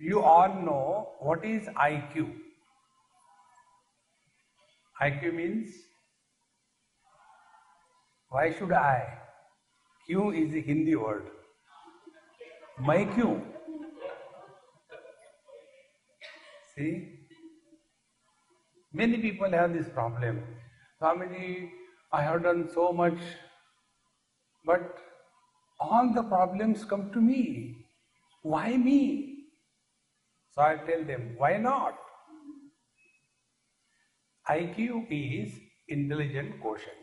You all know what is IQ. IQ means why should I? Q is a Hindi word. My Q. See? Many people have this problem. Swamiji, I have done so much, but all the problems come to me. Why me? So I tell them, why not? IQ is intelligent quotient.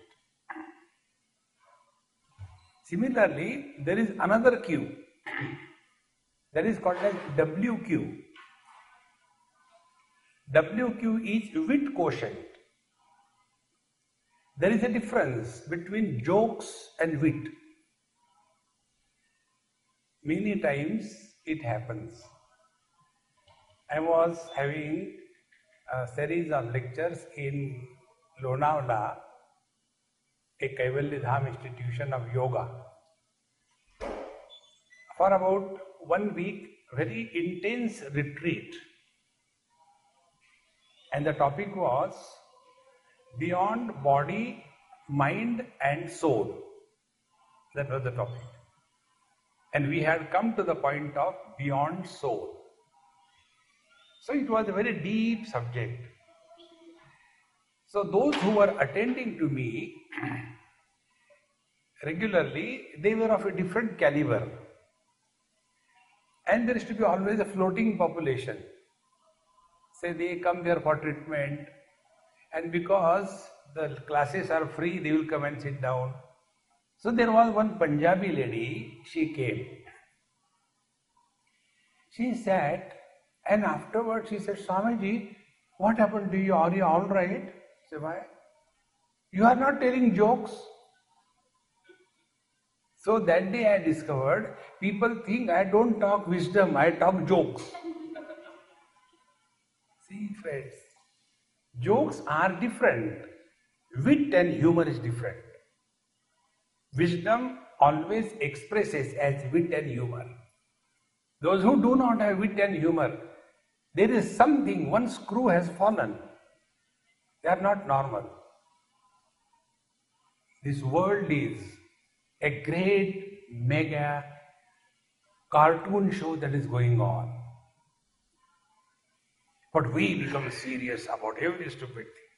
Similarly, there is another Q that is called as WQ. WQ is wit quotient. There is a difference between jokes and wit. Many times it happens. I was having a series of lectures in Lonavala, a Kaivalya Dham institution of yoga. For about one week, very intense retreat. And the topic was beyond body, mind, and soul. That was the topic. And we had come to the point of beyond soul. So it was a very deep subject. So those who were attending to me regularly, they were of a different caliber. And there to be always a floating population. Say they come there for treatment, and because the classes are free, they will come and sit down. So there was one Punjabi lady, she came. She sat and afterwards he said, Swamiji, what happened to you? Are you all right? I said, why? You are not telling jokes. So that day I discovered people think I don't talk wisdom, I talk jokes. See, friends, jokes are different. Wit and humor is different. Wisdom always expresses as wit and humor. Those who do not have wit and humor, there is something, one screw has fallen. They are not normal. This world is a great mega cartoon show that is going on. But we become serious about every stupid thing.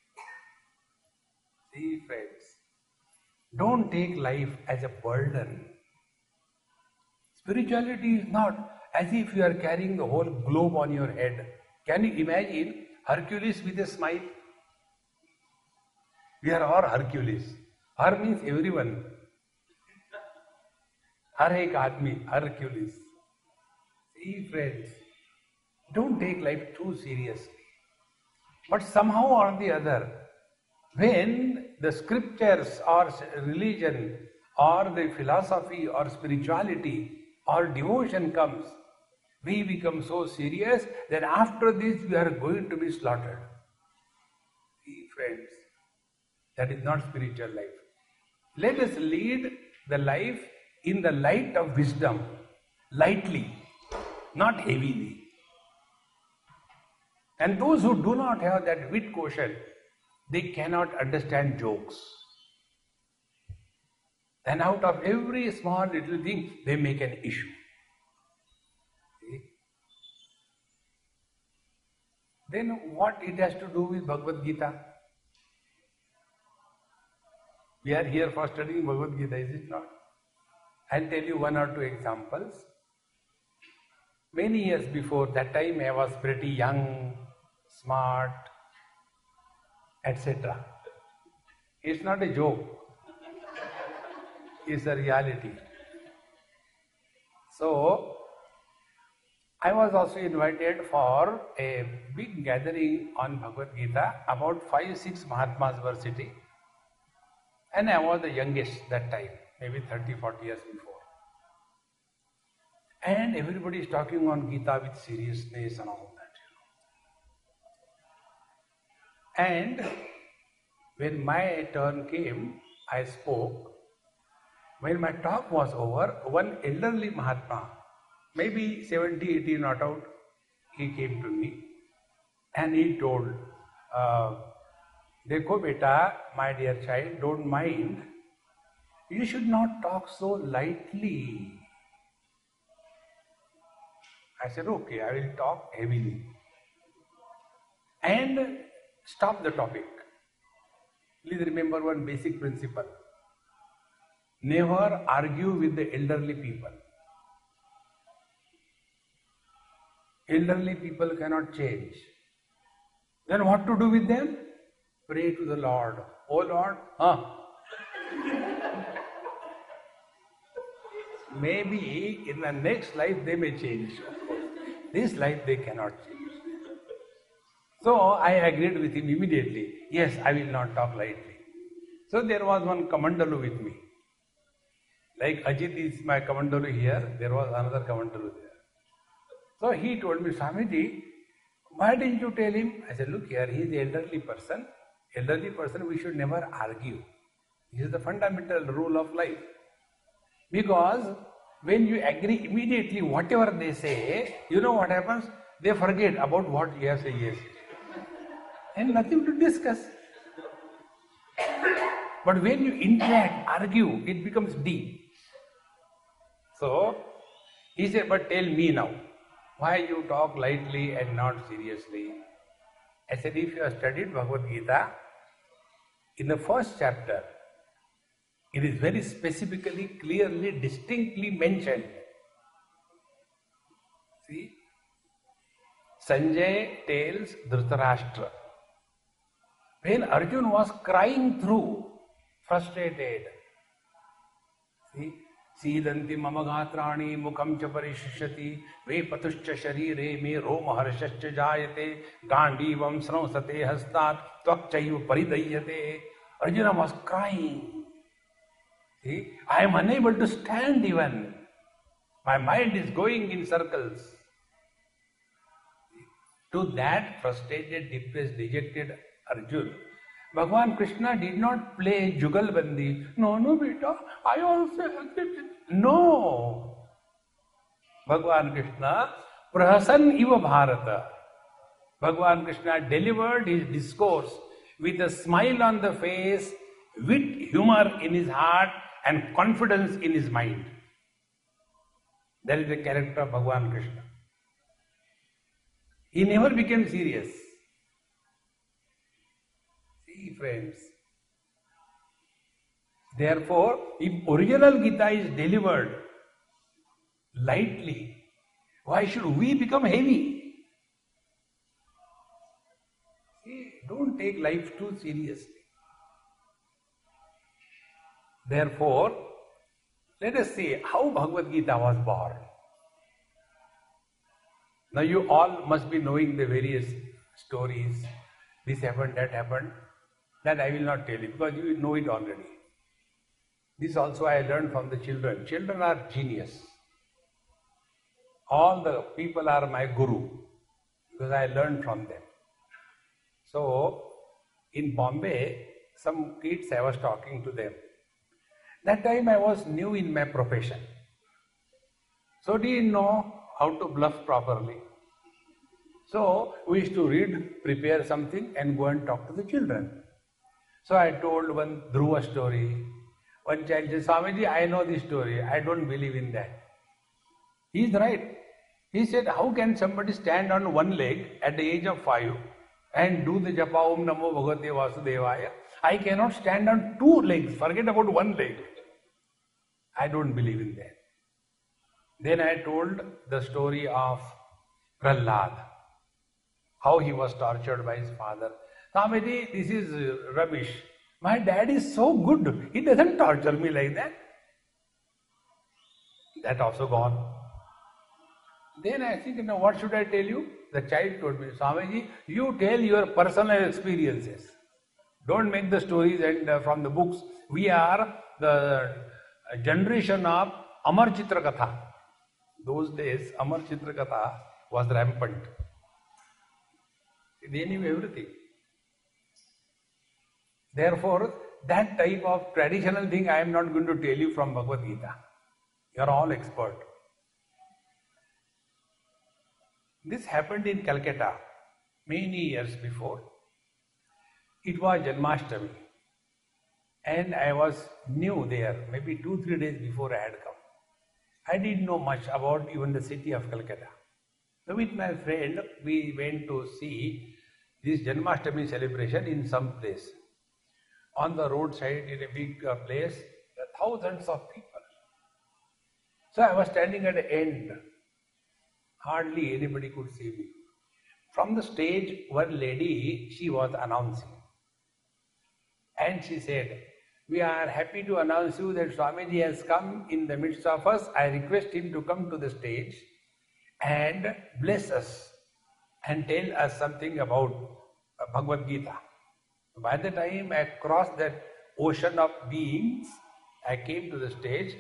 See, friends, don't take life as a burden. Spirituality is not as if you are carrying the whole globe on your head. Can you imagine Hercules with a smile? We are all Hercules. Her means everyone. Har ek aadmi, Hercules. See, friends, don't take life too seriously. But somehow or the other, when the scriptures or religion or the philosophy or spirituality or devotion comes, we become so serious that after this we are going to be slaughtered. See, friends, that is not spiritual life. Let us lead the life in the light of wisdom, lightly, not heavily. And those who do not have that wit quotient, they cannot understand jokes. And out of every small little thing, they make an issue. Then what it has to do with Bhagavad Gita? We are here for studying Bhagavad Gita, is it not? I'll tell you one or two examples. Many years before, that time I was pretty young, smart, etc. It's not a joke, it's a reality. So, I was also invited for a big gathering on Bhagavad Gita. About five, six Mahatmas were sitting. And I was the youngest that time, maybe 30, 40 years before. And everybody is talking on Gita with seriousness and all that. And when my turn came, I spoke. When my talk was over, one elderly Mahatma, maybe 70, 80 not out, he came to me and he told, uh, Dekho beta, my dear child, don't mind. You should not talk so lightly. I said, okay, I will talk heavily. And stop the topic. Please remember one basic principle. Never argue with the elderly people. Elderly people cannot change. Then what to do with them? Pray to the Lord. Oh Lord, huh? Maybe in the next life they may change. This life they cannot change. So I agreed with him immediately. Yes, I will not talk lightly. So there was one Kamandalu with me. Like Ajit is my Kamandalu here, there was another Kamandalu there. So he told me, Swamiji, why didn't you tell him? I said, look here, he is elderly person. Elderly person, we should never argue. This is the fundamental rule of life. Because when you agree immediately, whatever they say, you know what happens? They forget about what you have said yes. And nothing to discuss. But when you interact, argue, it becomes deep. So, he said, but tell me now, why you talk lightly and not seriously? I said, if you have studied Bhagavad Gita, in the first chapter, it is very specifically, clearly, distinctly mentioned. See? Sanjay tells Dhritarashtra. When Arjun was crying through, frustrated, see, सीदंति मम गात्राणि मुखम च परिशिष्यति वे पतुश्च शरीरे मे रोम हर्षश्च जायते गांडीवम स्रंसते हस्तात् त्वक्चैव परिदह्यते Arjun was crying See, I am unable to stand even. My mind is going in circles. To that frustrated, depressed, dejected Arjun, Bhagavan Krishna did not play Jugalbandi. No, no, beta, I also. No. Bhagavan Krishna, Prahasan Iva Bharata. Bhagavan Krishna delivered his discourse with a smile on the face, with humor in his heart, and confidence in his mind. That is the character of Bhagavan Krishna. He never became serious. Friends. Therefore, if original Gita is delivered lightly, why should we become heavy? See, don't take life too seriously. Therefore, let us see how Bhagavad Gita was born. Now, you all must be knowing the various stories. This happened, that happened. That I will not tell you because you know it already. This also I learned from the children. Children are genius. All the people are my guru because I learned from them. So, in Bombay, some kids I was talking to them. That time I was new in my profession. So didn't know how to bluff properly. So we used to read, prepare something and go and talk to the children. So I told one Dhruva story. One child said, Swamiji, I know this story. I don't believe in that. He is right. He said, How can somebody stand on one leg at the age of five and do the japa Om Namo Bhagavate Vasudevaya? I cannot stand on two legs, forget about one leg. I don't believe in that. Then I told the story of Prahlad, how he was tortured by his father. Swamiji, this is rubbish. My dad is so good, he doesn't torture me like that. That also gone. Then I think, you know, what should I tell you? The child told me, Swamiji, you tell your personal experiences. Don't make the stories and uh, from the books. We are the generation of Amar Chitra Katha. Those days, Amar Chitra Katha was rampant. They knew everything. Therefore, that type of traditional thing I am not going to tell you from Bhagavad Gita. You are all expert. This happened in Calcutta many years before. It was Janmashtami. And I was new there, maybe two, three days before I had come. I didn't know much about even the city of Calcutta. So with my friend, we went to see this Janmashtami celebration in some place. On the roadside in a big uh, place, there are thousands of people. So I was standing at the end. Hardly anybody could see me. From the stage, one lady, she was announcing. And she said, We are happy to announce you that Swamiji has come in the midst of us. I request him to come to the stage and bless us and tell us something about Bhagavad Gita. By the time I crossed that ocean of beings, I came to the stage.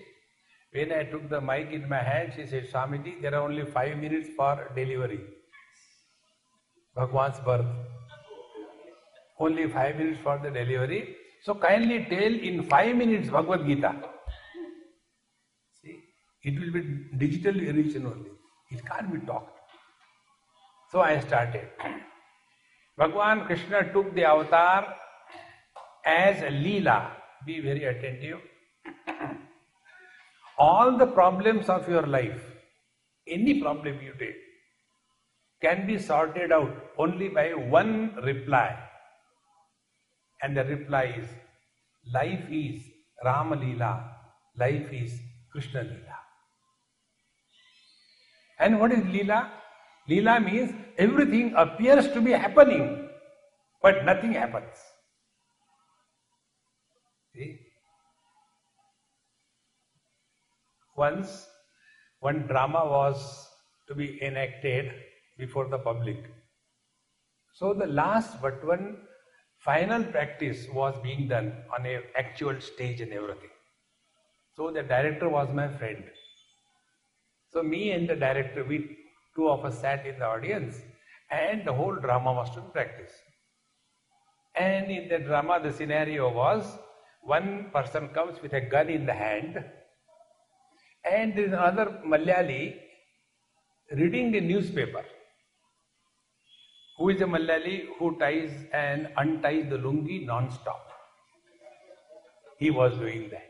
When I took the mic in my hand, she said, Swamiji, there are only five minutes for delivery. Bhagwan's birth. Only five minutes for the delivery. So kindly tell in five minutes Bhagavad Gita. See, it will be digitally written only. It can't be talked. So I started. Bhagwan Krishna took the avatar as a Leela. Be very attentive. All the problems of your life, any problem you take, can be sorted out only by one reply. And the reply is life is Rama Leela, life is Krishna Leela. And what is Leela? Leela means everything appears to be happening, but nothing happens. See? Once, one drama was to be enacted before the public. So the last but one final practice was being done on a actual stage and everything. So the director was my friend. So me and the director, we two of us sat in the audience and the whole drama was to be practiced. And in the drama, the scenario was one person comes with a gun in the hand and there is another Malayali reading a newspaper. Who is a Malayali who ties and unties the lungi non-stop? He was doing that.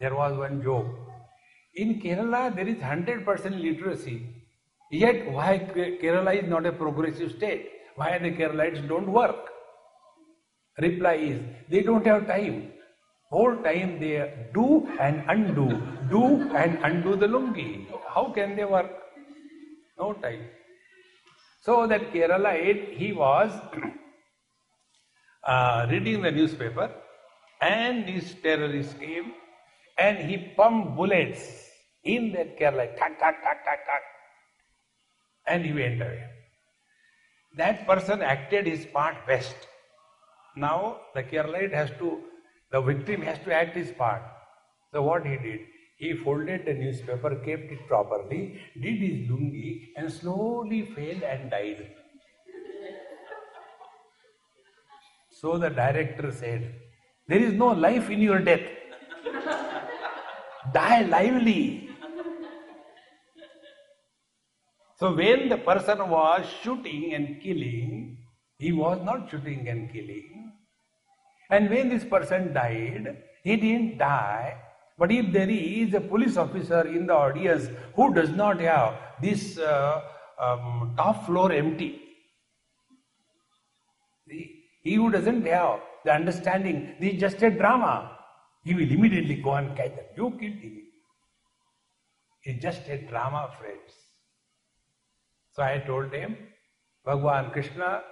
There was one joke. In Kerala, there is 100% literacy. Yet, why Kerala is not a progressive state? Why the Keralites don't work? Reply is, they don't have time. Whole time they do and undo, do and undo the lungi. How can they work? No time. So that Keralite, he was uh, reading the newspaper and these terrorists came and he pumped bullets in that Kerala, tak, tak, tak, tak, tak, and he went away. That person acted his part best. Now the Keralite has to, the victim has to act his part. So what he did? He folded the newspaper, kept it properly, did his lungi, and slowly fell and died. So the director said, There is no life in your death. Die lively. So when the person was shooting and killing, he was not shooting and killing. And when this person died, he didn't die. But if there is a police officer in the audience who does not have this uh, um, top floor empty, he who doesn't have the understanding, this is just a drama, he will immediately go and catch them. You killed him. It's just a drama, friends. So I told him, Bhagwan Krishna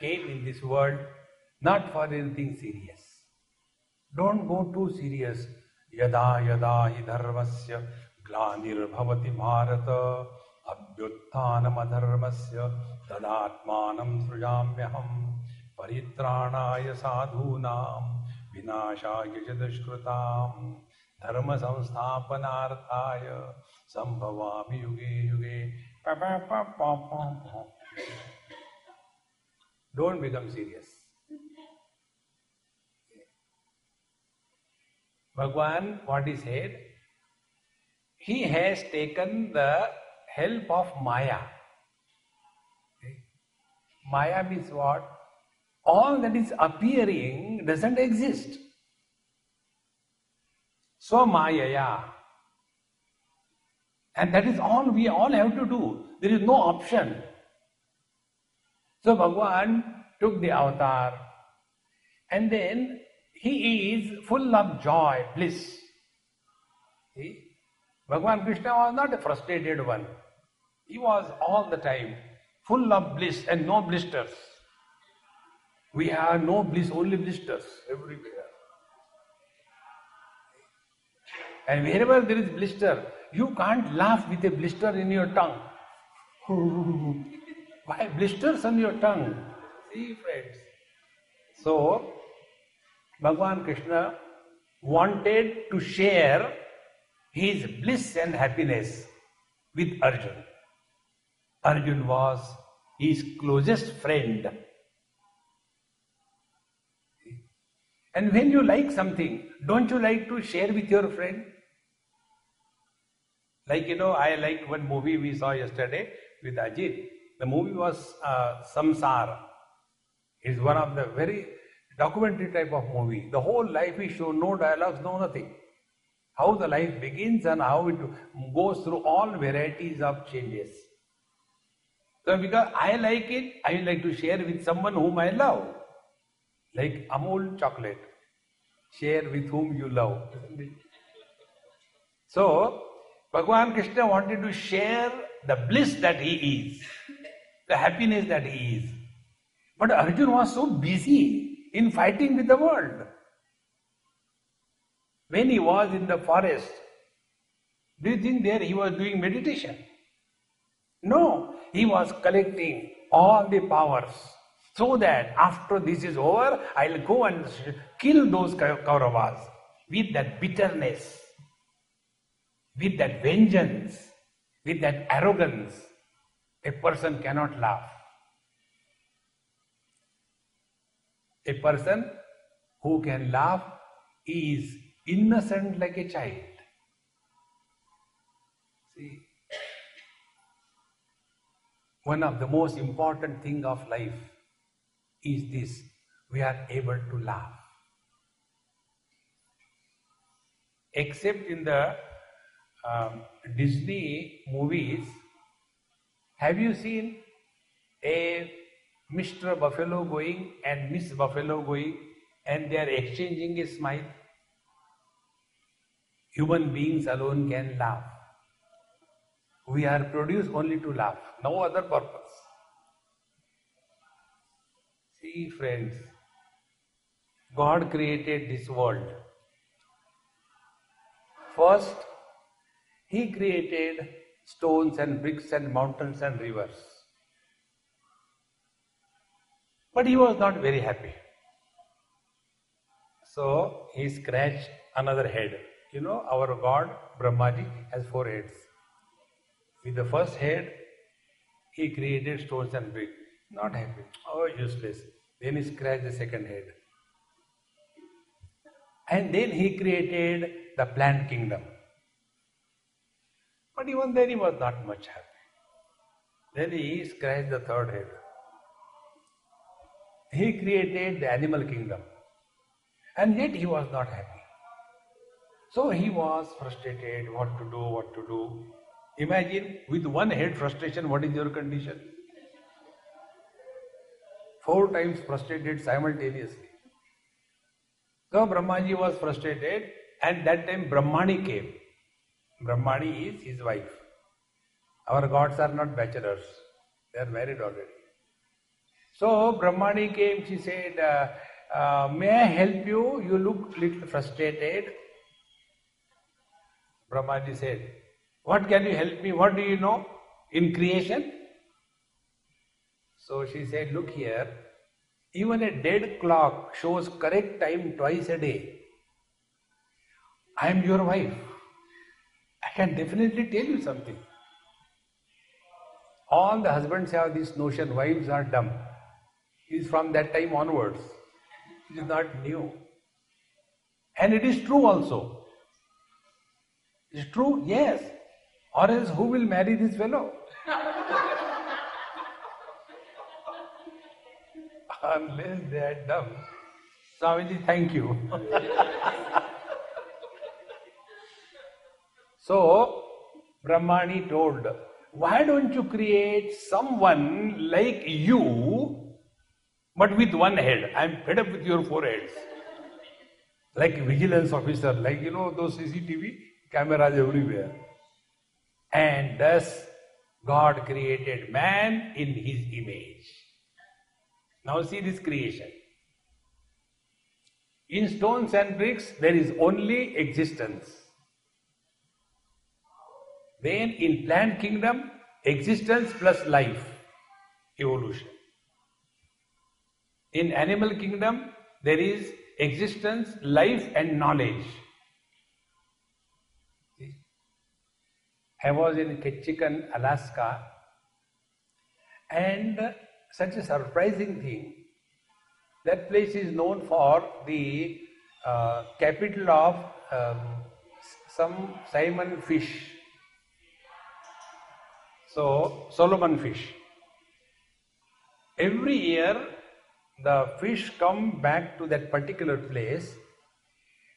came in this world not for anything serious. Don't go too serious. Yada hi dharmasya glanir bhavati bharata अभ्युत्थानमधर्मस्य तदात्मानं सृजाम्यहं परित्राणाय साधूनां विनाशाय यदश्रुताम् धर्म संस्थापनार्थाय सम्भवामि युगे युगे don't become serious Bhagwan what is head he has taken the help of maya maya means what All that is appearing doesn't exist. So Maya. And that is all we all have to do. There is no option. So Bhagwan took the avatar and then he is full of joy, bliss. See? Bhagavan Krishna was not a frustrated one. He was all the time full of bliss and no blisters. We have no bliss, only blisters everywhere. And wherever there is blister, you can't laugh with a blister in your tongue. Why blisters on your tongue? See, friends. So, Bhagavan Krishna wanted to share his bliss and happiness with Arjun. Arjun was his closest friend. And when you like something, don't you like to share with your friend? Like, you know, I like one movie we saw yesterday with Ajit. The movie was uh, Samsara. It's one of the very documentary type of movie. The whole life is shown, no dialogues, no nothing how the life begins and how it goes through all varieties of changes. So, because I like it, I like to share with someone whom I love. Like Amul chocolate. Share with whom you love. So, Bhagavan Krishna wanted to share the bliss that he is, the happiness that he is. But Arjun was so busy in fighting with the world. When he was in the forest, do you think there he was doing meditation? No, he was collecting all the powers so that after this is over, I'll go and kill those Kauravas with that bitterness, with that vengeance, with that arrogance. A person cannot laugh. A person who can laugh is innocent like a child. See, one of the most important thing of life is this: we are able to laugh. Except in the um, Disney movies, have you seen a Mr. Buffalo going and Miss Buffalo going and they are exchanging a smile? Human beings alone can laugh. We are produced only to laugh, no other purpose. See, friends, God created this world. First, He created stones and bricks and mountains and rivers. But He was not very happy. So, He scratched another head you know, our God, Brahmaji, has four heads. With the first head, he created stones and bricks. Not happy. Oh, useless. Then he scratched the second head. And then he created the plant kingdom. But even then he was not much happy. Then he scratched the third head. He created the animal kingdom. And yet he was not happy. So he was frustrated, what to do, what to do. Imagine with one head frustration, what is your condition? Four times frustrated simultaneously. So Brahmaji was frustrated, and that time Brahmani came. Brahmani is his wife. Our gods are not bachelors, they are married already. So Brahmani came, she said, uh, uh, May I help you? You look a little frustrated. Brahmaji said, What can you help me? What do you know? in creation? So she said, Look here, even a dead clock shows correct time twice a day. I am your wife. I can definitely tell you something. All the husbands have this notion wives are dumb. It is from that time onwards. It is not new. And it is true also. It is true, yes. Or else who will marry this fellow? Unless they are dumb. Swamiji, thank you. so, Brahmani told, why don't you create someone like you, but with one head? I'm fed up with your four heads. Like vigilance officer, like you know those CCTV cameras everywhere. And thus God created man in his image. Now see this creation. In stones and bricks, there is only existence. Then in plant kingdom, existence plus life, evolution. In animal kingdom, there is existence, life, and knowledge. I was in Ketchikan, Alaska, and such a surprising thing. That place is known for the uh, capital of um, some Simon fish. So, Solomon fish. Every year, the fish come back to that particular place,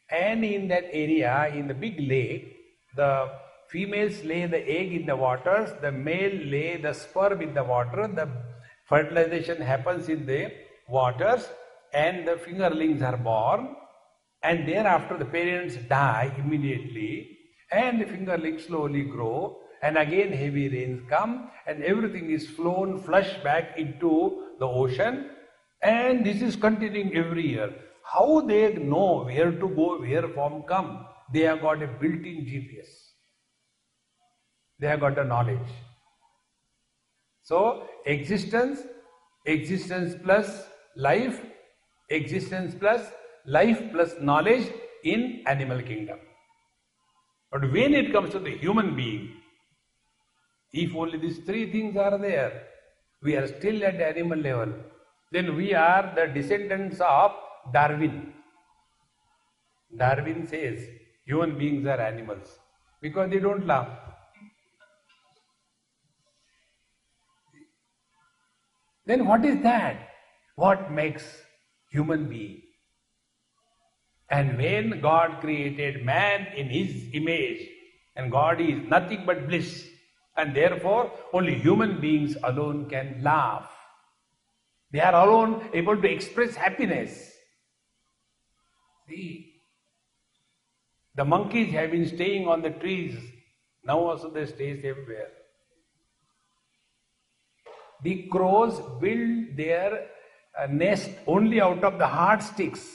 and in that area, in the big lake, the females lay the egg in the waters, the male lay the sperm in the water, the fertilization happens in the waters and the fingerlings are born and thereafter the parents die immediately and the fingerlings slowly grow and again heavy rains come and everything is flown flush back into the ocean and this is continuing every year. How they know where to go, where from come? They have got a built-in GPS. They have got the knowledge. So, existence, existence plus life, existence plus life plus knowledge in animal kingdom. But when it comes to the human being, if only these three things are there, we are still at animal level. Then we are the descendants of Darwin. Darwin says human beings are animals because they don't laugh. Then what is that? What makes human being? And when God created man in his image, and God is nothing but bliss, and therefore only human beings alone can laugh. They are alone able to express happiness. See, the monkeys have been staying on the trees, now also they stay everywhere. The crows build their uh, nest only out of the hard sticks.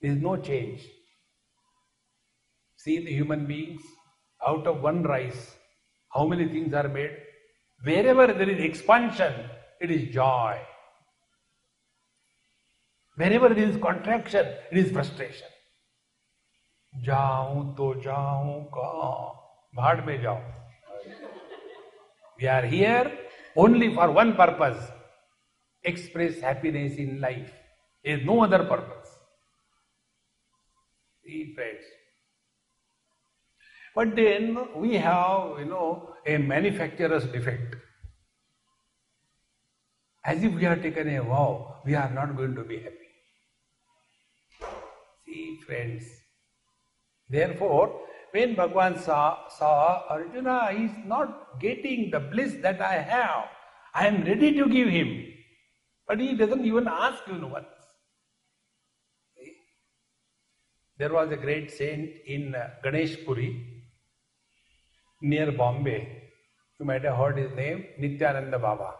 There is no change. See the human beings, out of one rice, how many things are made? Wherever there is expansion, it is joy. Wherever there is contraction, it is frustration. जाऊं तो जाऊं कहा भाड़ में जाओ We are here only for one purpose express happiness in life. There is no other purpose. See, friends. But then we have, you know, a manufacturer's defect. As if we have taken a vow, we are not going to be happy. See, friends. Therefore, when Bhagwan saw, saw Arjuna is not getting the bliss that I have, I am ready to give him. But he doesn't even ask you once. There was a great saint in uh, Ganesh Puri near Bombay. You might have heard his name, Nityananda Baba.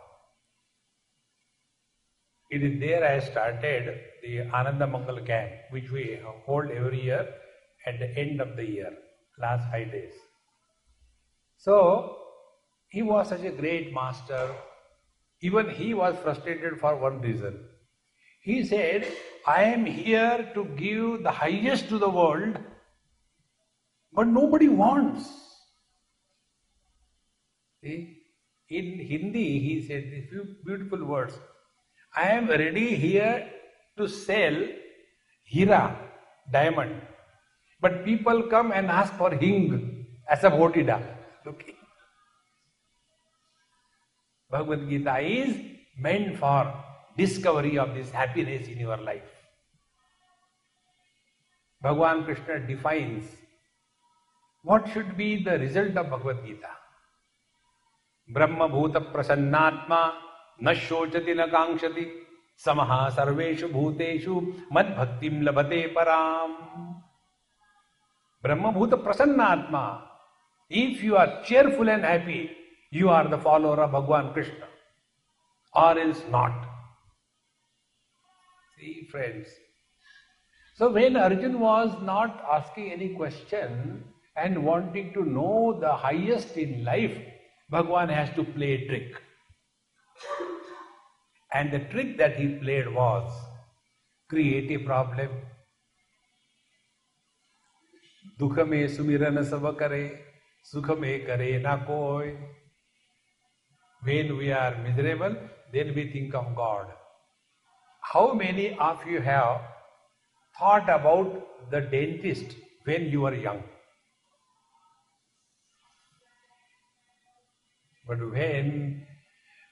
It is there I started the Ananda Mangal camp, which we hold every year at the end of the year, last five days. So, He was such a great master. Even he was frustrated for one reason. He said, I am here to give the highest to the world, but nobody wants. See? In Hindi, he said these few beautiful words. I am ready here to sell Hira, diamond. But people come and ask for हिंग एस अ वोटिडा Bhagavad Gita is meant for discovery of this happiness in your life Bhagwan Krishna defines what should be the result of Bhagavadgita ब्रह्म भूत प्रसन्नात्मा न शोचति न कांक्षति समहा सर्वेशु भूतेषु मद भक्ति लभते पराम Brahmabhuta Prasannatma. If you are cheerful and happy, you are the follower of Bhagwan Krishna. Or else not. See, friends. So when Arjun was not asking any question and wanting to know the highest in life, Bhagwan has to play a trick. And the trick that he played was create a problem, दुख में सुमिरन सब करे सुख में करे ना कोई when we are miserable then we think of God how many of you have thought about the dentist when you are young but when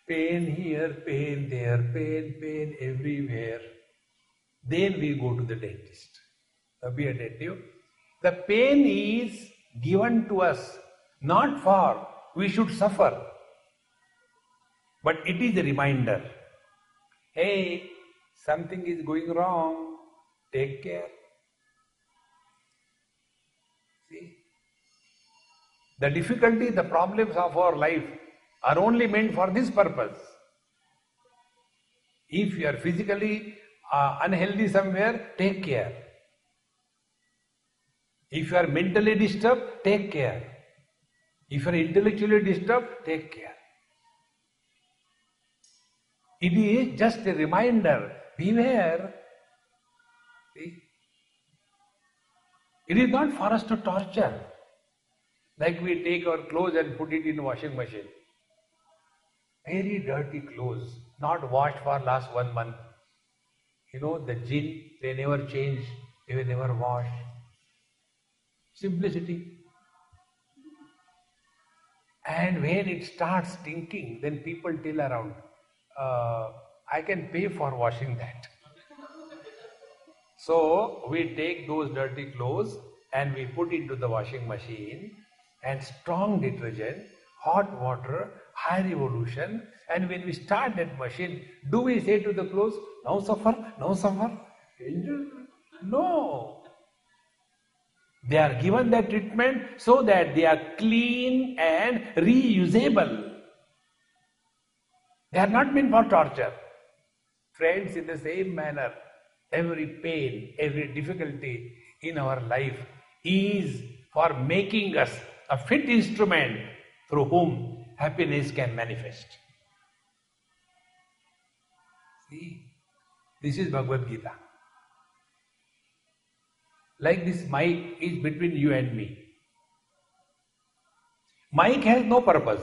pain here pain there pain pain everywhere then we go to the dentist be attentive The pain is given to us not for we should suffer, but it is a reminder. Hey, something is going wrong. Take care. See? The difficulty, the problems of our life are only meant for this purpose. If you are physically uh, unhealthy somewhere, take care. If you are mentally disturbed, take care. If you are intellectually disturbed, take care. It is just a reminder. Beware. See? It is not for us to torture. Like we take our clothes and put it in washing machine very dirty clothes, not washed for last one month. You know, the jinn, they never change, they were never wash. Simplicity. And when it starts stinking, then people tell around, uh, I can pay for washing that. So we take those dirty clothes and we put into the washing machine and strong detergent, hot water, high revolution. And when we start that machine, do we say to the clothes, now suffer, now suffer? No. They are given that treatment so that they are clean and reusable. They are not meant for torture. Friends, in the same manner, every pain, every difficulty in our life is for making us a fit instrument through whom happiness can manifest. See, this is Bhagavad Gita. Like this mic is between you and me. Mic has no purpose.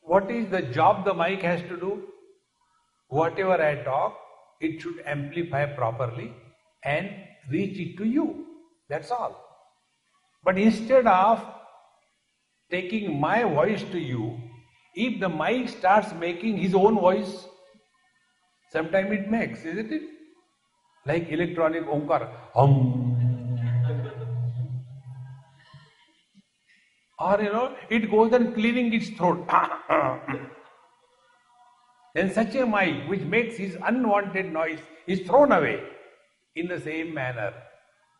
What is the job the mic has to do? Whatever I talk, it should amplify properly and reach it to you. That's all. But instead of taking my voice to you, if the mic starts making his own voice, sometimes it makes, isn't it? Like electronic omkar, hum. or you know, it goes and cleaning its throat. then such a mic which makes his unwanted noise is thrown away. In the same manner,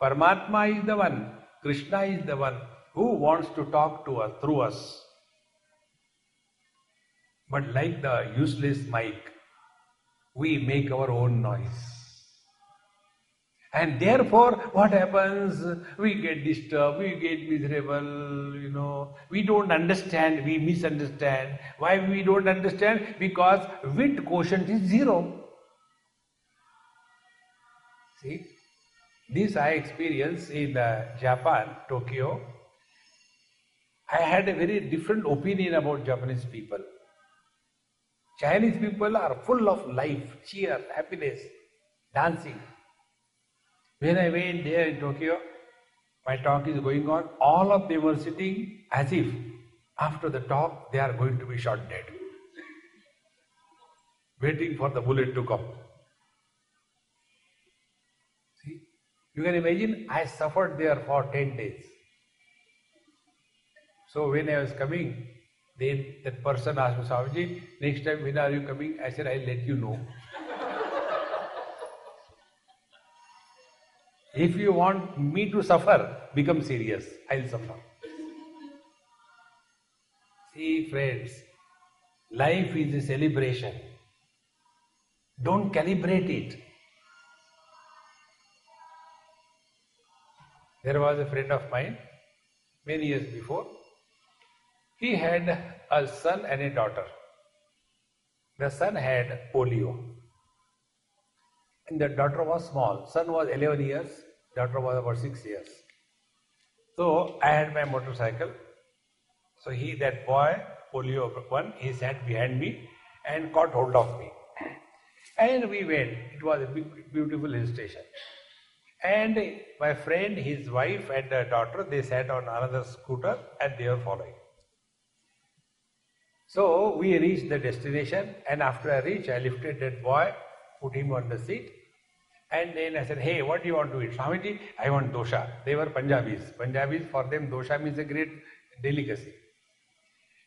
Paramatma is the one Krishna is the one who wants to talk to us through us. But like the useless mic, we make our own noise. And therefore, what happens? We get disturbed, we get miserable, you know. We don't understand, we misunderstand. Why we don't understand? Because wit quotient is zero. See? This I experienced in uh, Japan, Tokyo. I had a very different opinion about Japanese people. Chinese people are full of life, cheer, happiness, dancing. When I went there in Tokyo, my talk is going on, all of them were sitting as if after the talk they are going to be shot dead. Waiting for the bullet to come. See? You can imagine I suffered there for 10 days. So when I was coming, then that person asked Swamiji, next time when are you coming? I said, I'll let you know. If you want me to suffer, become serious. I'll suffer. See, friends, life is a celebration. Don't calibrate it. There was a friend of mine many years before. He had a son and a daughter. The son had polio and the daughter was small. Son was 11 years, daughter was about 6 years. So I had my motorcycle. So he, that boy, polio one, he sat behind me and caught hold of me. And we went. It was a big, beautiful hill station. And my friend, his wife, and the daughter, they sat on another scooter and they were following. So we reached the destination, and after I reached, I lifted that boy, put him on the seat, and then I said, hey, what do you want to eat? Swamiji, I want dosha. They were Punjabis. Punjabis, for them, dosha means a great delicacy.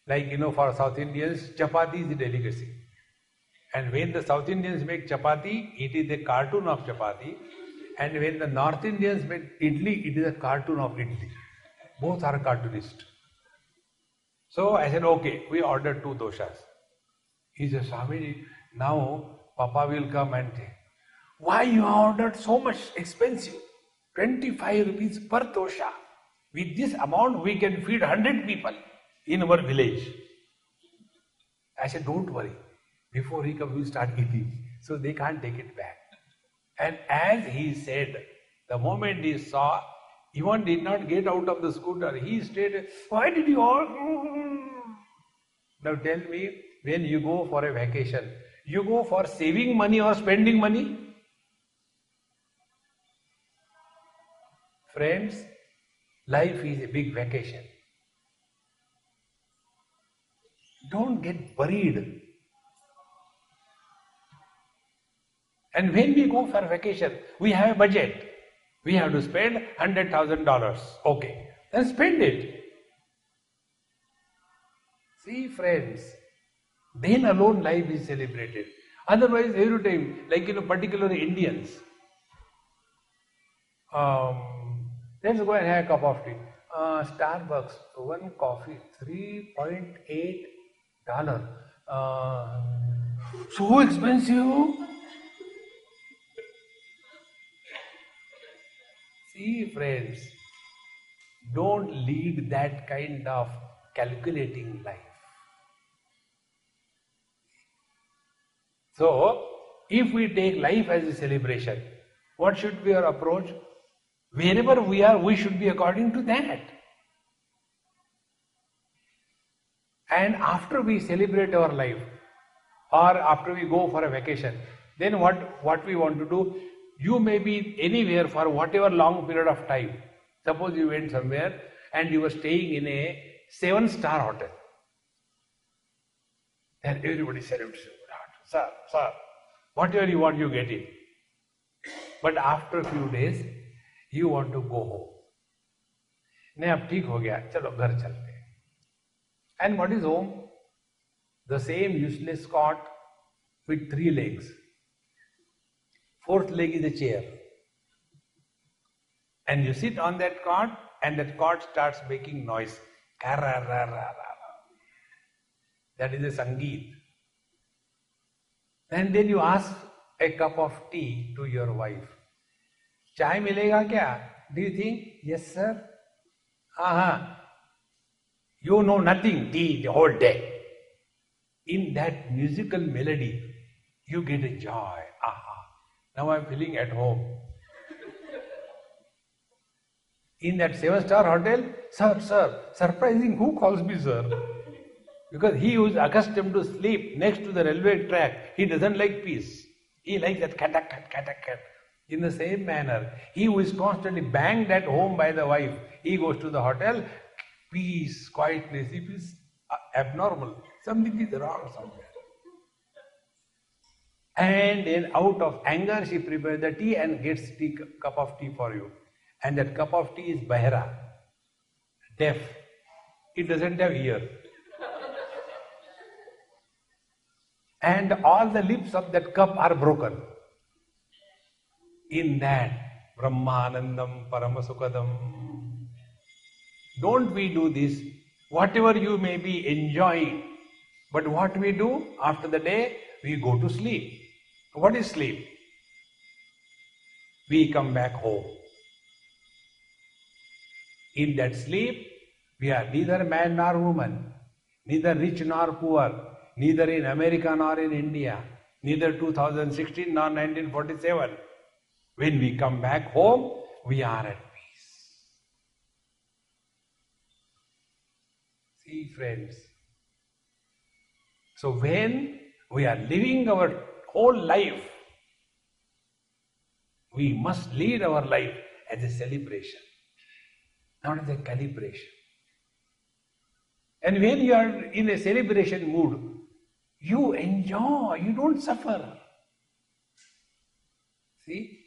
Like, you know, for South Indians, chapati is a delicacy. And when the South Indians make chapati, it is a cartoon of chapati. And when the North Indians make idli, it is a cartoon of idli. Both are cartoonist. So I said, okay, we ordered two doshas. He said, Swamiji, now Papa will come and take. Why you ordered so much expensive? 25 rupees per dosha. With this amount, we can feed 100 people in our village. I said, don't worry. Before he comes, we start eating. So they can't take it back. And as he said, the moment he saw, even did not get out of the scooter. He stayed, why did you all? Now tell me, when you go for a vacation, you go for saving money or spending money? Friends, life is a big vacation. Don't get worried. And when we go for vacation, we have a budget. We have to spend $100,000. Okay, then spend it. See, friends, then alone life is celebrated. Otherwise, every time, like you know, particularly Indians, um, Let's go and have a cup of tea. Uh, Starbucks, one coffee, three point eight dollar. Uh, so expensive. See, friends, don't lead that kind of calculating life. So, if we take life as a celebration, what should be our approach? Wherever we are, we should be according to that. And after we celebrate our life, or after we go for a vacation, then what, what we want to do, you may be anywhere for whatever long period of time. Suppose you went somewhere and you were staying in a seven star hotel. Then everybody celebrates, sir, sir, whatever you want, you get it. But after a few days, you want to go home नहीं अब ठीक हो गया चलो घर चलते हैं and what is home the same useless cot with three legs fourth leg is a chair and you sit on that cot and that cot starts making noise that is a sangeet and then you ask a cup of tea to your wife चाय मिलेगा क्या do you think yes sir हाँ हाँ you know nothing T the whole day in that musical melody you get a joy Now I am feeling at home. In that seven star hotel, sir, sir, surprising who calls me sir? Because he who is accustomed to sleep next to the railway track, he doesn't like peace. He likes that cat, cat, cat, cat. In the same manner, he who is constantly banged at home by the wife, he goes to the hotel, peace, quietness, if it is abnormal, something is wrong somewhere. And then out of anger, she prepares the tea and gets tea, cup of tea for you and that cup of tea is bahira, deaf. It doesn't have ear. and all the lips of that cup are broken. In that, Brahmanandam Paramasukadam. Don't we do this? Whatever you may be enjoying, but what we do after the day, we go to sleep. What is sleep? We come back home. In that sleep, we are neither man nor woman, neither rich nor poor, neither in America nor in India, neither 2016 nor 1947. When we come back home, we are at peace. See, friends. So, when we are living our whole life, we must lead our life as a celebration not as a calibration. And when you are in a celebration mood, you enjoy, you don't suffer. See?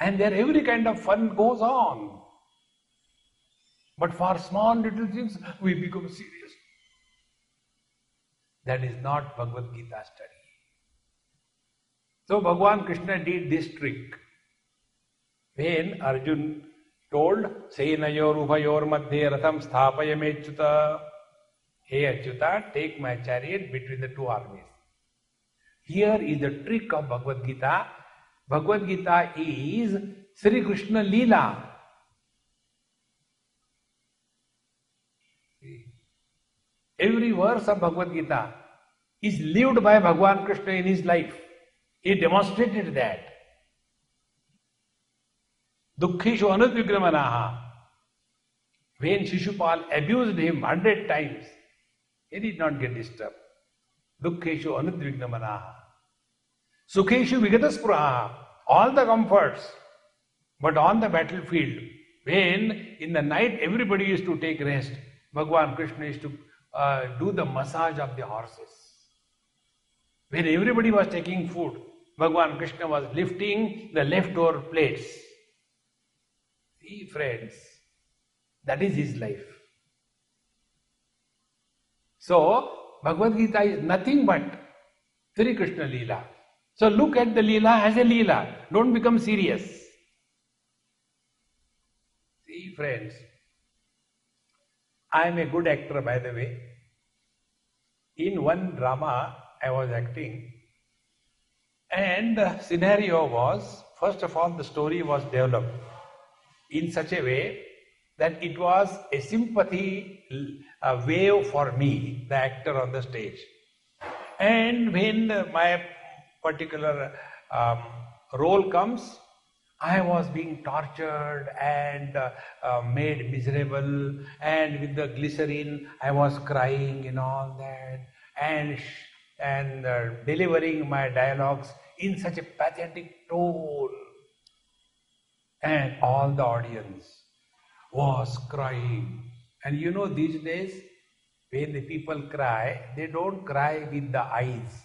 And there every kind of fun goes on. But for small little things, we become serious. That is not Bhagavad Gita study. So Bhagwan Krishna did this trick. When Arjun told Senayor Ubhayor Madhye Ratham Sthapaya Mechuta. Hey Achyuta, take my chariot between the two armies. Here is the trick of Bhagavad Gita. Bhagavad Gita is Sri Krishna Leela. Every verse of Bhagavad Gita is lived by Bhagwan Krishna in his life. He demonstrated that. Dukkhishu anudvignamanaha. When Shishupal abused him hundred times, he did not get disturbed. Dukkhishu anudvignamanaha. Sukheshu vigataspuraha. All the comforts. But on the battlefield, when in the night everybody used to take rest, Bhagwan Krishna used to uh, do the massage of the horses. When everybody was taking food, Bhagwan Krishna was lifting the leftover plates See, friends, that is his life. So, Bhagavad Gita is nothing but Sri Krishna Leela. So, look at the Leela as a Leela. Don't become serious. See, friends, I am a good actor, by the way. In one drama, I was acting, and the scenario was first of all, the story was developed in such a way that it was a sympathy a wave for me, the actor on the stage. And when my particular um, role comes, I was being tortured and uh, uh, made miserable, and with the glycerin, I was crying and all that, and and uh, delivering my dialogues in such a pathetic tone and all the audience was crying. And you know, these days, when the people cry, they don't cry with the eyes,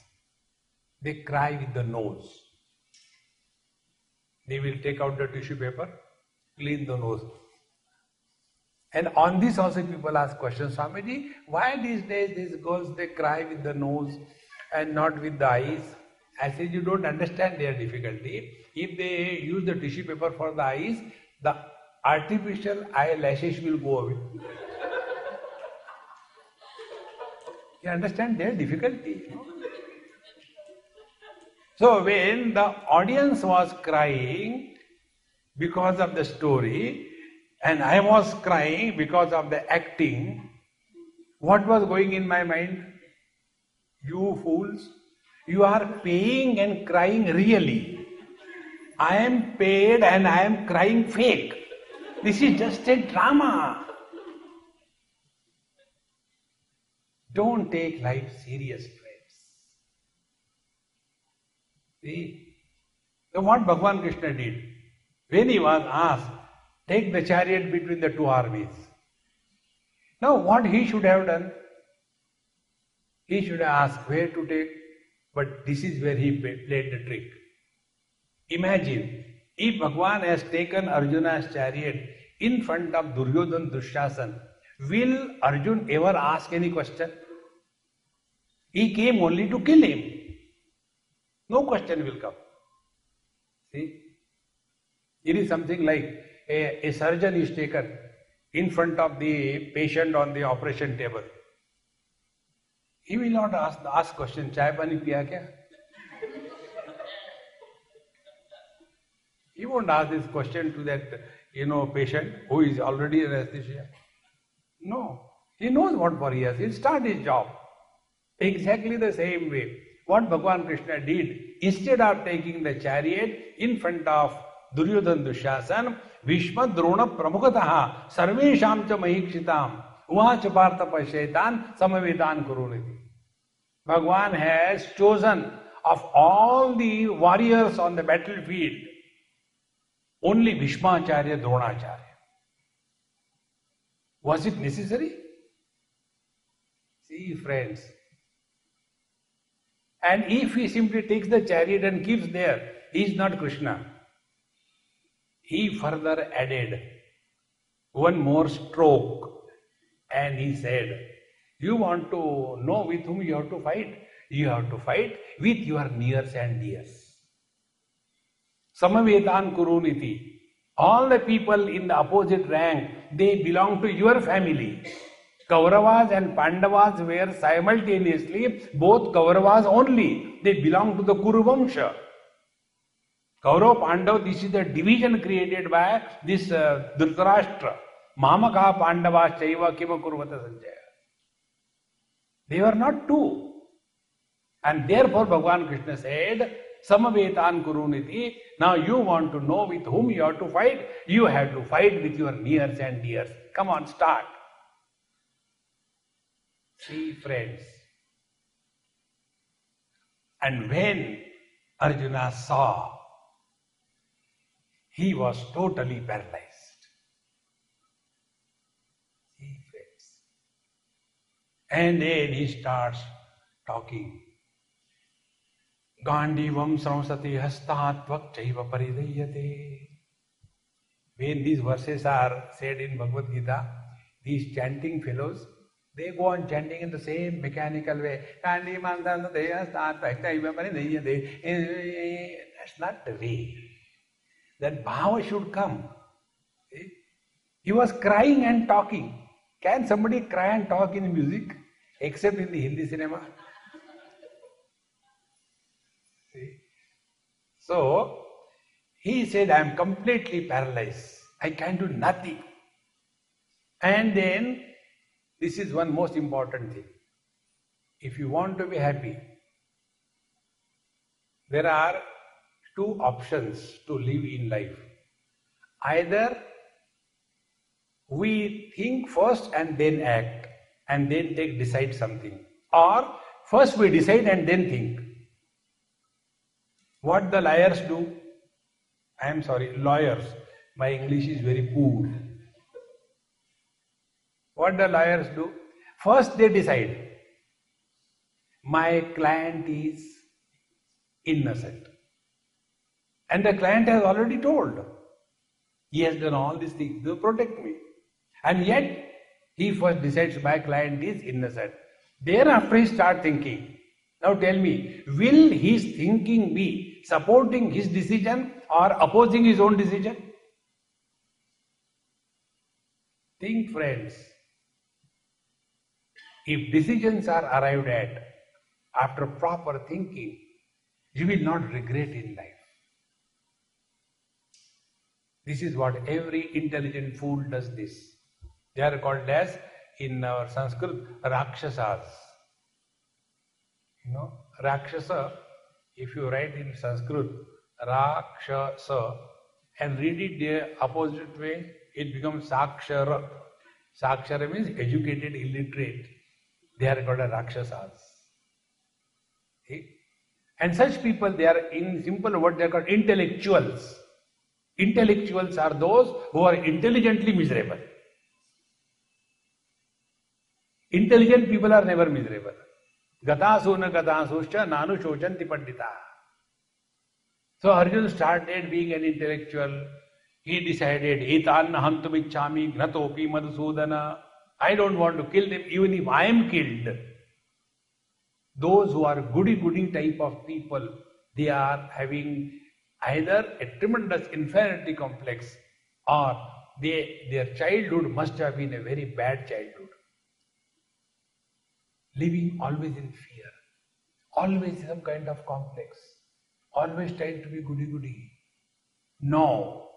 they cry with the nose. They will take out the tissue paper, clean the nose. And on this also people ask questions, Swamiji, why these days these girls they cry with the nose and not with the eyes? I said, you don't understand their difficulty. If they use the tissue paper for the eyes, the artificial eyelashes will go away. you understand their difficulty. So when the audience was crying, because of the story, and I was crying because of the acting, what was going in my mind? You fools, you are paying and crying really. I am paid and I am crying fake. This is just a drama. Don't take life serious, friends. See? So what Bhagavan Krishna did? When he was asked, take the chariot between the two armies. Now what he should have done? He should have asked where to take, but this is where he played the trick. Imagine if Bhagwan has taken Arjuna's chariot in front of Duryodhan Dushasan, will Arjun ever ask any question? He came only to kill him. No question will come. See? It is something like a, a surgeon is taken in front of the patient on the operation table. He will not ask ask question, chai pani piya kya? He won't ask this question to that, you know, patient who is already in anesthesia. No. He knows what he has. He'll start his job. Exactly the same way. What Bhagavan Krishna did, instead of taking the chariot in front of Duryodhan Dushasan, Bhishma Drona प्रमुखतः सर्वेशम च महीक्षिताम वहाँ च पार्थ पश्यतान समवेदान करो कुरुनिधि Bhagwan has chosen of all the warriors on the battlefield, only Bhishmacharya, Dronacharya. Was it necessary? See, friends. And if he simply takes the chariot and keeps there, he is not Krishna. He further added one more stroke and he said, You want to know with whom you have to fight? You have to fight with your nears and dears. Samavedan Kuruniti. All the people in the opposite rank, they belong to your family. Kauravas and Pandavas were simultaneously both Kauravas only. They belong to the Kuruvamsha. Kaurav Pandav, this is the division created by this uh, Dhritarashtra. Mamaka Pandava Chaiva Kima Kurvata Sanjaya. They were not two. And therefore Bhagavan Krishna said, Samavetan Kuruniti. Now you want to know with whom you have to fight? You have to fight with your nears and dears. Come on, start. See, friends. And when Arjuna saw he was totally paralyzed. And then he starts talking. Gandivam samsati hastatvat chaiva paridayate. When these verses are said in Bhagavad Gita, these chanting fellows, they go on chanting in the same mechanical way. Gandhivam Sramsati Hastatvak Chaiva Paridayate. That's not the way that bhava should come. He was crying and talking. Can somebody cry and talk in music except in the Hindi cinema? See? So, he said, I am completely paralyzed. I can do nothing. And then, this is one most important thing. If you want to be happy, there are two options to live in life. Either we think first and then act and then take decide something or first we decide and then think what the liars do i am sorry lawyers my english is very poor what the liars do first they decide my client is innocent and the client has already told. He has done all these things to protect me. And yet, he first decides my client is innocent. Thereafter, he start thinking. Now tell me, will his thinking be supporting his decision or opposing his own decision? Think, friends. If decisions are arrived at after proper thinking, you will not regret in life. This is what every intelligent fool does this. They are called as, in our Sanskrit, Rakshasas. You know, Rakshasa, if you write in Sanskrit, Rakshasa, and read it the opposite way, it becomes Sakshara. Sakshara means educated, illiterate. They are called as Rakshasas. See? And such people, they are in simple word, they are called intellectuals. Intellectuals are those who are intelligently miserable. Intelligent people are never miserable गतासु न गतासुश्च नानु शोचंति Pandita so Arjun started being an intellectual he decided he तान हम तुम घर घनतोपी Madhusudan I don't want to kill them even if I am killed those who are goody goody type of people they are having either a tremendous inferiority complex और they their childhood must have been a very bad childhood Living always in fear, always some kind of complex, always trying to be goody goody. No.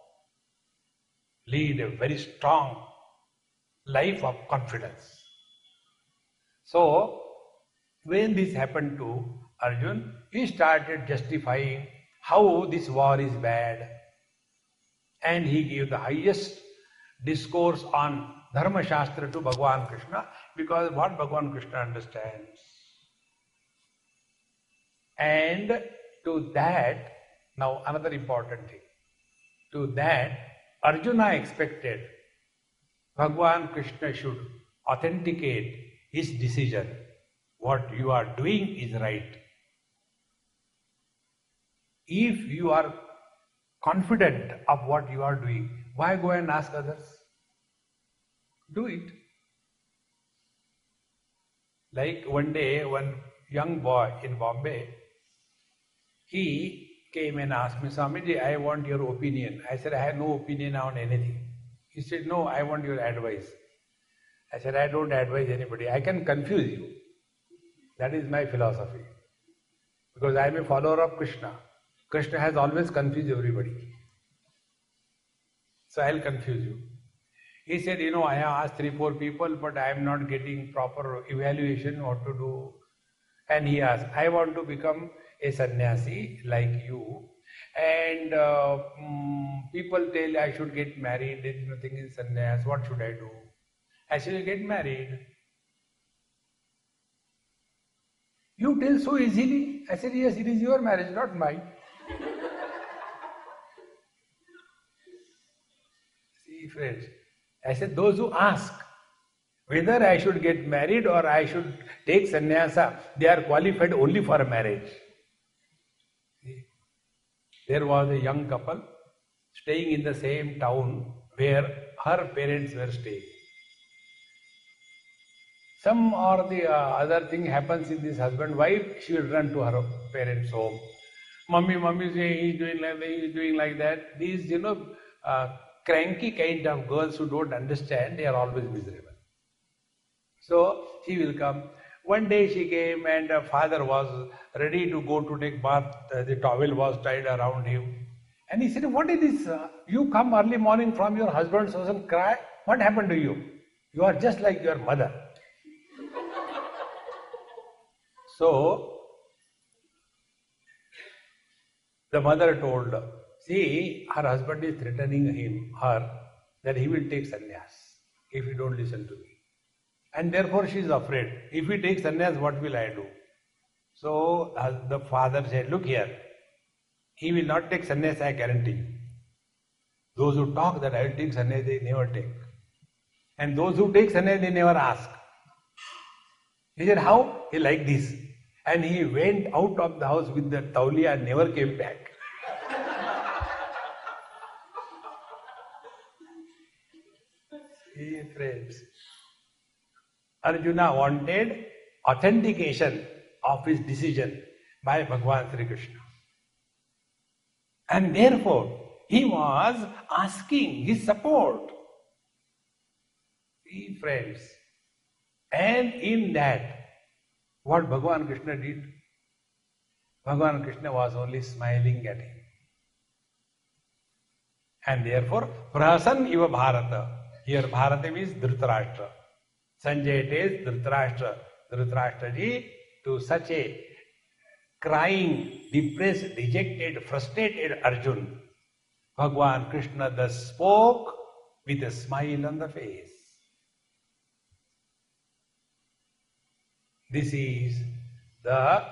Lead a very strong life of confidence. So, when this happened to Arjun, he started justifying how this war is bad. And he gave the highest discourse on Dharma Shastra to Bhagavan Krishna because what Bhagavan Krishna understands. And to that, now another important thing. To that, Arjuna expected Bhagavan Krishna should authenticate his decision. What you are doing is right. If you are confident of what you are doing, why go and ask others? Do it. Like one day, one young boy in Bombay, he came and asked me, Swamiji, I want your opinion. I said, I have no opinion on anything. He said, No, I want your advice. I said, I don't advise anybody. I can confuse you. That is my philosophy. Because I am a follower of Krishna. Krishna has always confused everybody. So I'll confuse you. He said, You know, I asked three, four people, but I am not getting proper evaluation what to do. And he asked, I want to become a sannyasi like you. And uh, mm, people tell I should get married, is nothing in sannyas, what should I do? I said, Get married. You tell so easily. I said, Yes, it is your marriage, not mine. See, friends, I said, Those who ask whether I should get married or I should take sannyasa, they are qualified only for marriage. There was a young couple staying in the same town where her parents were staying. Some or the uh, other thing happens in this husband wife, she will run to her parents' home. Mummy, mummy say he's doing like that, he's doing like that. These, you know, uh, cranky kind of girls who don't understand, they are always miserable. So she will come. One day she came and her father was ready to go to take bath. Uh, the towel was tied around him. And he said, What is this? You come early morning from your husband's house and cry. What happened to you? You are just like your mother. so the mother told, See, her husband is threatening him, her, that he will take sannyas if you don't listen to me. And therefore she is afraid. If he takes sannyas, what will I do? So uh, the father said, Look here, he will not take sannyas, I guarantee you. Those who talk that I will take sannyas, they never take. And those who take sannyas, they never ask. He said, How? He like this. And he went out of the house with the taulia and never came back. See, friends. Arjuna wanted authentication of his decision by Bhagavan Sri Krishna. And therefore, he was asking his support. See, friends. And in that, what Bhagavan Krishna did? Bhagavan Krishna was only smiling at him. And therefore, Prahasan Iva Bharata. Here Bharata means Dhritarashtra. Sanjay tells Dhritarashtra, Dhritarashtra ji, to such a crying, depressed, dejected, frustrated Arjun, Bhagwan Krishna thus spoke with a smile on the face. This is the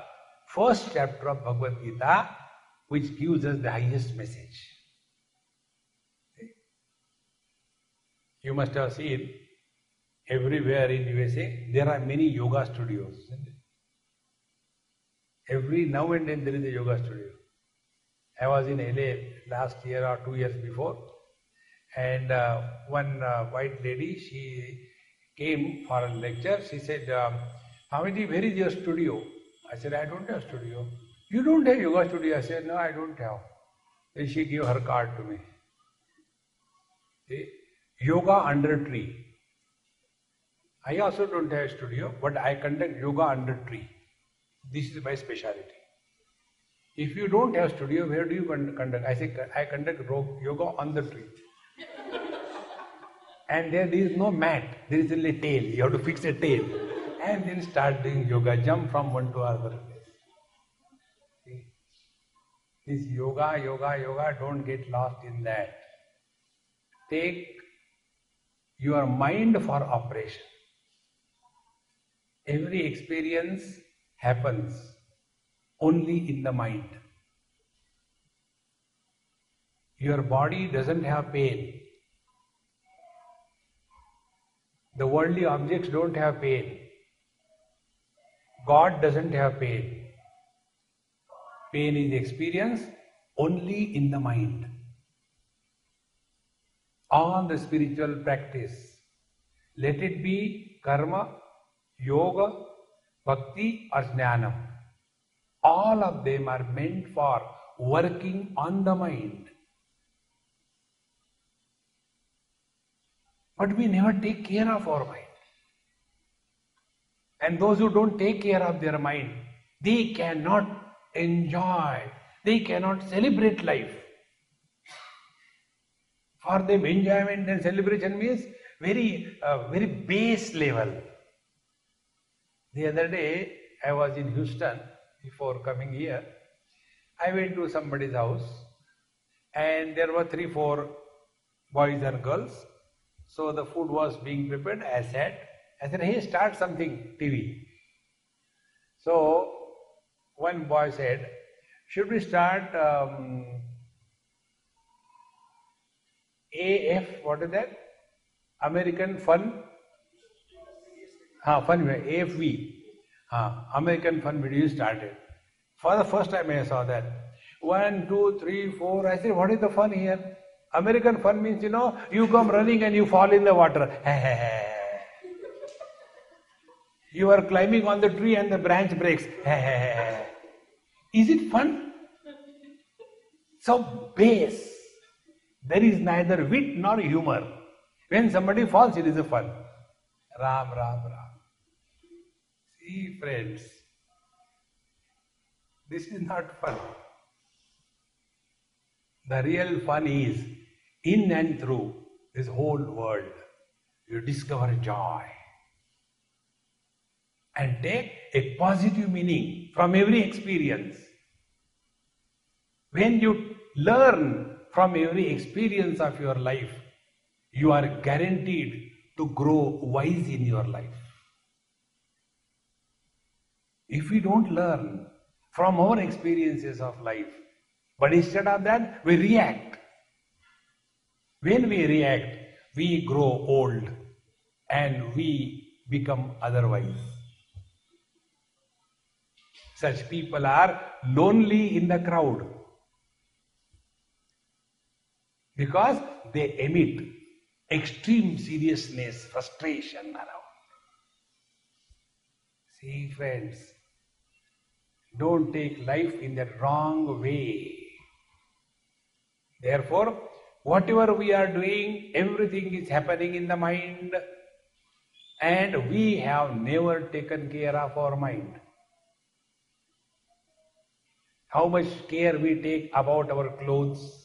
first chapter of Bhagavad Gita which gives us the highest message. You must have seen everywhere in USA there are many yoga studios. Every now and then there is a yoga studio. I was in LA last year or two years before, and uh, one uh, white lady she came for a lecture. She said, um, "Swamiji, where is your studio?" I said, "I don't have a studio." You don't have yoga studio? I said, "No, I don't have." Then she gave her card to me. See? Yoga under tree. I also don't have a studio, but I conduct yoga under tree. This is my specialty. If you don't have studio, where do you conduct? I say, I conduct yoga on the tree. and there, is no mat, there is only tail. You have to fix a tail. And then start doing yoga, jump from one to other. This yoga, yoga, yoga, don't get lost in that. Take your mind for operation. Every experience happens only in the mind. Your body doesn't have pain. The worldly objects don't have pain. God doesn't have pain. Pain is experienced only in the mind. All the spiritual practice, let it be karma, yoga, bhakti, or jnanam all of them are meant for working on the mind. But we never take care of our mind. And those who don't take care of their mind, they cannot enjoy, they cannot celebrate life. For them, enjoyment and celebration means very, uh, very base level. The other day, I was in Houston before coming here, I went to somebody's house and there were three, four boys and girls. So the food was being prepared. I said, I said, hey, start something, TV. So one boy said, should we start um, AF, what is that? American Fun? Ah, fun, AFV. Uh, American Fun video started. For the first time I saw that. One, two, three, four. I said, what is the fun here? American fun means, you know, you come running and you fall in the water. you are climbing on the tree and the branch breaks. is it fun? So base. There is neither wit nor humor. When somebody falls, it is a fun. Ram, Ram, Ram. See, friends, this is not fun. The real fun is in and through this whole world, you discover joy and take a positive meaning from every experience. When you learn from every experience of your life, you are guaranteed to grow wise in your life. If we don't learn from our experiences of life, but instead of that, we react. When we react, we grow old and we become otherwise. Such people are lonely in the crowd because they emit extreme seriousness, frustration around. See, friends, don't take life in the wrong way. Therefore, whatever we are doing, everything is happening in the mind, and we have never taken care of our mind. How much care we take about our clothes,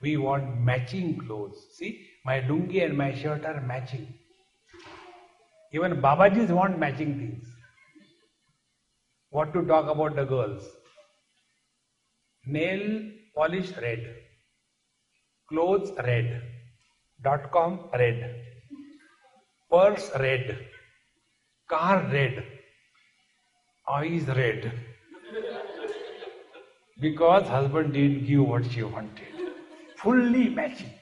We want matching clothes. See, my lungi and my shirt are matching. Even Babajis want matching things. What to talk about the girls? Nail polish red, clothes red, dot com red, purse red, car red, eyes red. Because husband didn't give what she wanted. Fully matching.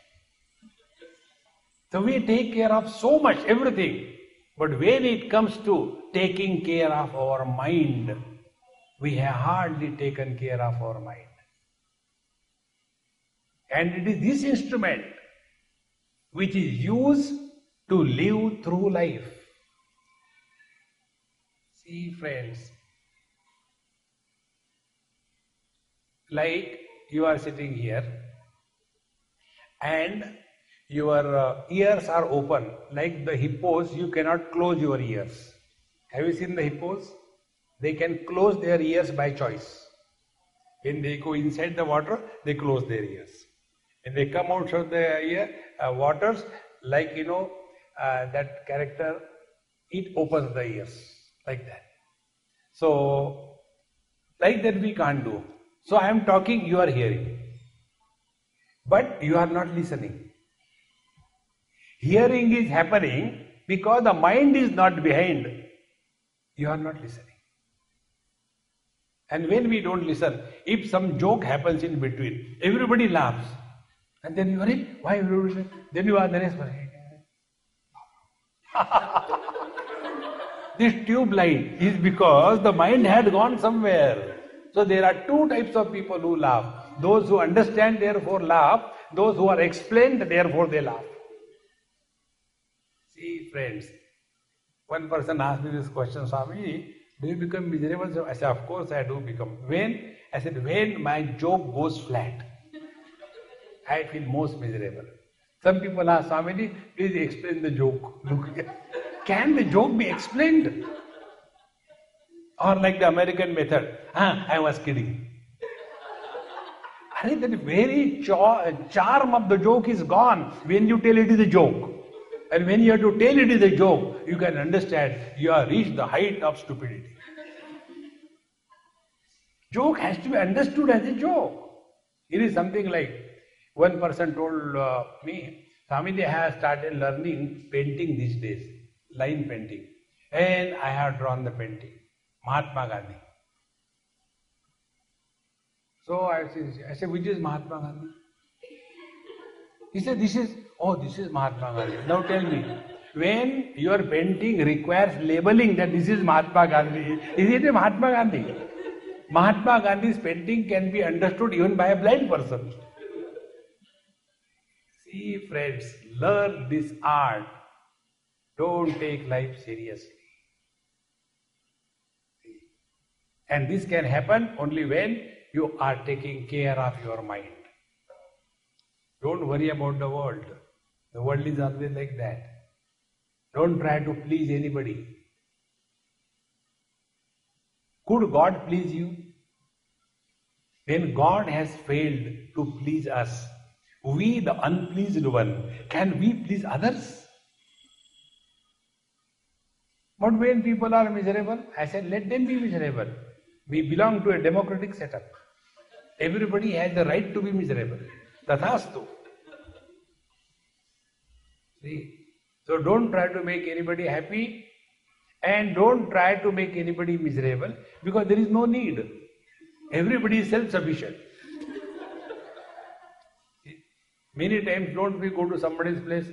So we take care of so much, everything. But when it comes to taking care of our mind, we have hardly taken care of our mind. And it is this instrument which is used to live through life. See, friends, like you are sitting here and your uh, ears are open. Like the hippos you cannot close your ears. Have you seen the hippos? They can close their ears by choice. When they go inside the water they close their ears. When they come out of the ear uh, waters like you know uh, that character it opens the ears like that. So like that we can't do. So i am talking you are hearing but you are not listening Hearing is happening because the mind is not behind. You are not listening. And when we don't listen, if some joke happens in between, everybody laughs. And then you are, in. why everybody? Then you are the next this tube light is because the mind had gone somewhere. So there are two types of people who laugh. Those who understand, therefore laugh. Those who are explained, therefore they laugh. See, friends, one person asked me this question, Swami, do you become miserable? I said, of course I do become. When? I said, when my joke goes flat, I feel most miserable. Some people ask, Swami, please explain the joke. Look, can the joke be explained? Or like the American method, ah, I was kidding. I that very charm of the joke is gone when you tell it is a joke. And when you have to tell it is a joke, you can understand you have reached the height of stupidity. Joke has to be understood as a joke. It is something like one person told uh, me, Swamiji has started learning painting these days, line painting. And I have drawn the painting, Mahatma Gandhi. So I said, I said, which is Mahatma Gandhi? He said, this is Oh, this is Mahatma Gandhi. Now tell me, when your painting requires labeling that this is Mahatma Gandhi, is it a Mahatma Gandhi? Mahatma Gandhi's painting can be understood even by a blind person. See, friends, learn this art. Don't take life seriously. And this can happen only when you are taking care of your mind. Don't worry about the world. The world is always like that. Don't try to please anybody. Could God please you? When God has failed to please us, we, the unpleased one, can we please others? But when people are miserable, I said, let them be miserable. We belong to a democratic setup. Everybody has the right to be miserable. Tathastu. See? So don't try to make anybody happy and don't try to make anybody miserable because there is no need. Everybody is self-sufficient. Many times don't we go to somebody's place,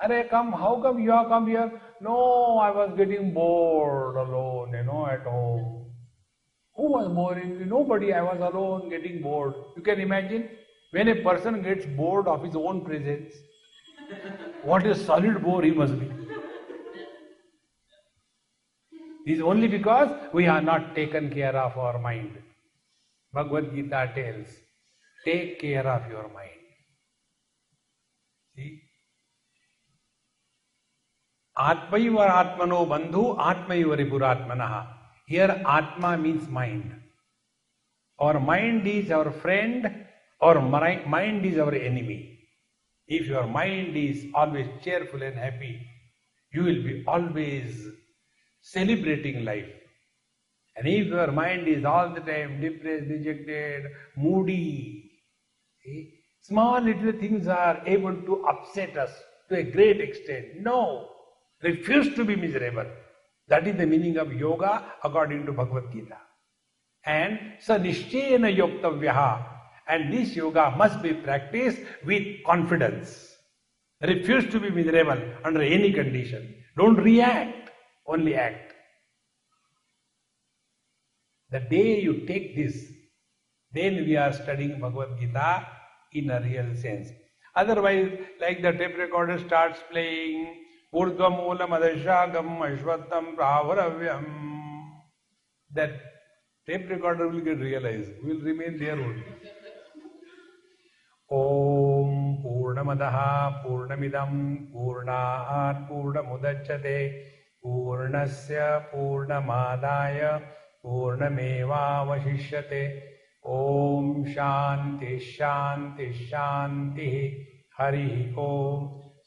Are come, how come you have come here? No, I was getting bored alone, you know, at home. Who was boring? Nobody, I was alone getting bored. You can imagine when a person gets bored of his own presence, what a solid bore he must be. It is only because we are not taken care of our mind. Bhagavad Gita tells, take care of your mind. See? Atmano Bandhu, Atmaiva Ripuratmanaha. Here Atma means mind. Our mind is our friend, or mind is our enemy. If your mind is always cheerful and happy, you will be always celebrating life. And if your mind is all the time depressed, dejected, moody, see, small little things are able to upset us to a great extent. No, refuse to be miserable. That is the meaning of yoga according to Bhagavad Gita. And sanishchena yoktavyaha. And this yoga must be practiced with confidence. Refuse to be miserable under any condition. Don't react, only act. The day you take this, then we are studying Bhagavad Gita in a real sense. Otherwise, like the tape recorder starts playing, Urdhva Madashagam Pravaravyam, that tape recorder will get realized, will remain there only. ॐ पूर्णमदः पूर्णमिदं पूर्णात् पूर्णमुदच्छते पूर्णस्य पूर्णमादाय पूर्णमेवावशिष्यते ॐ शान्ति शान्ति शान्तिः हरिः ॐ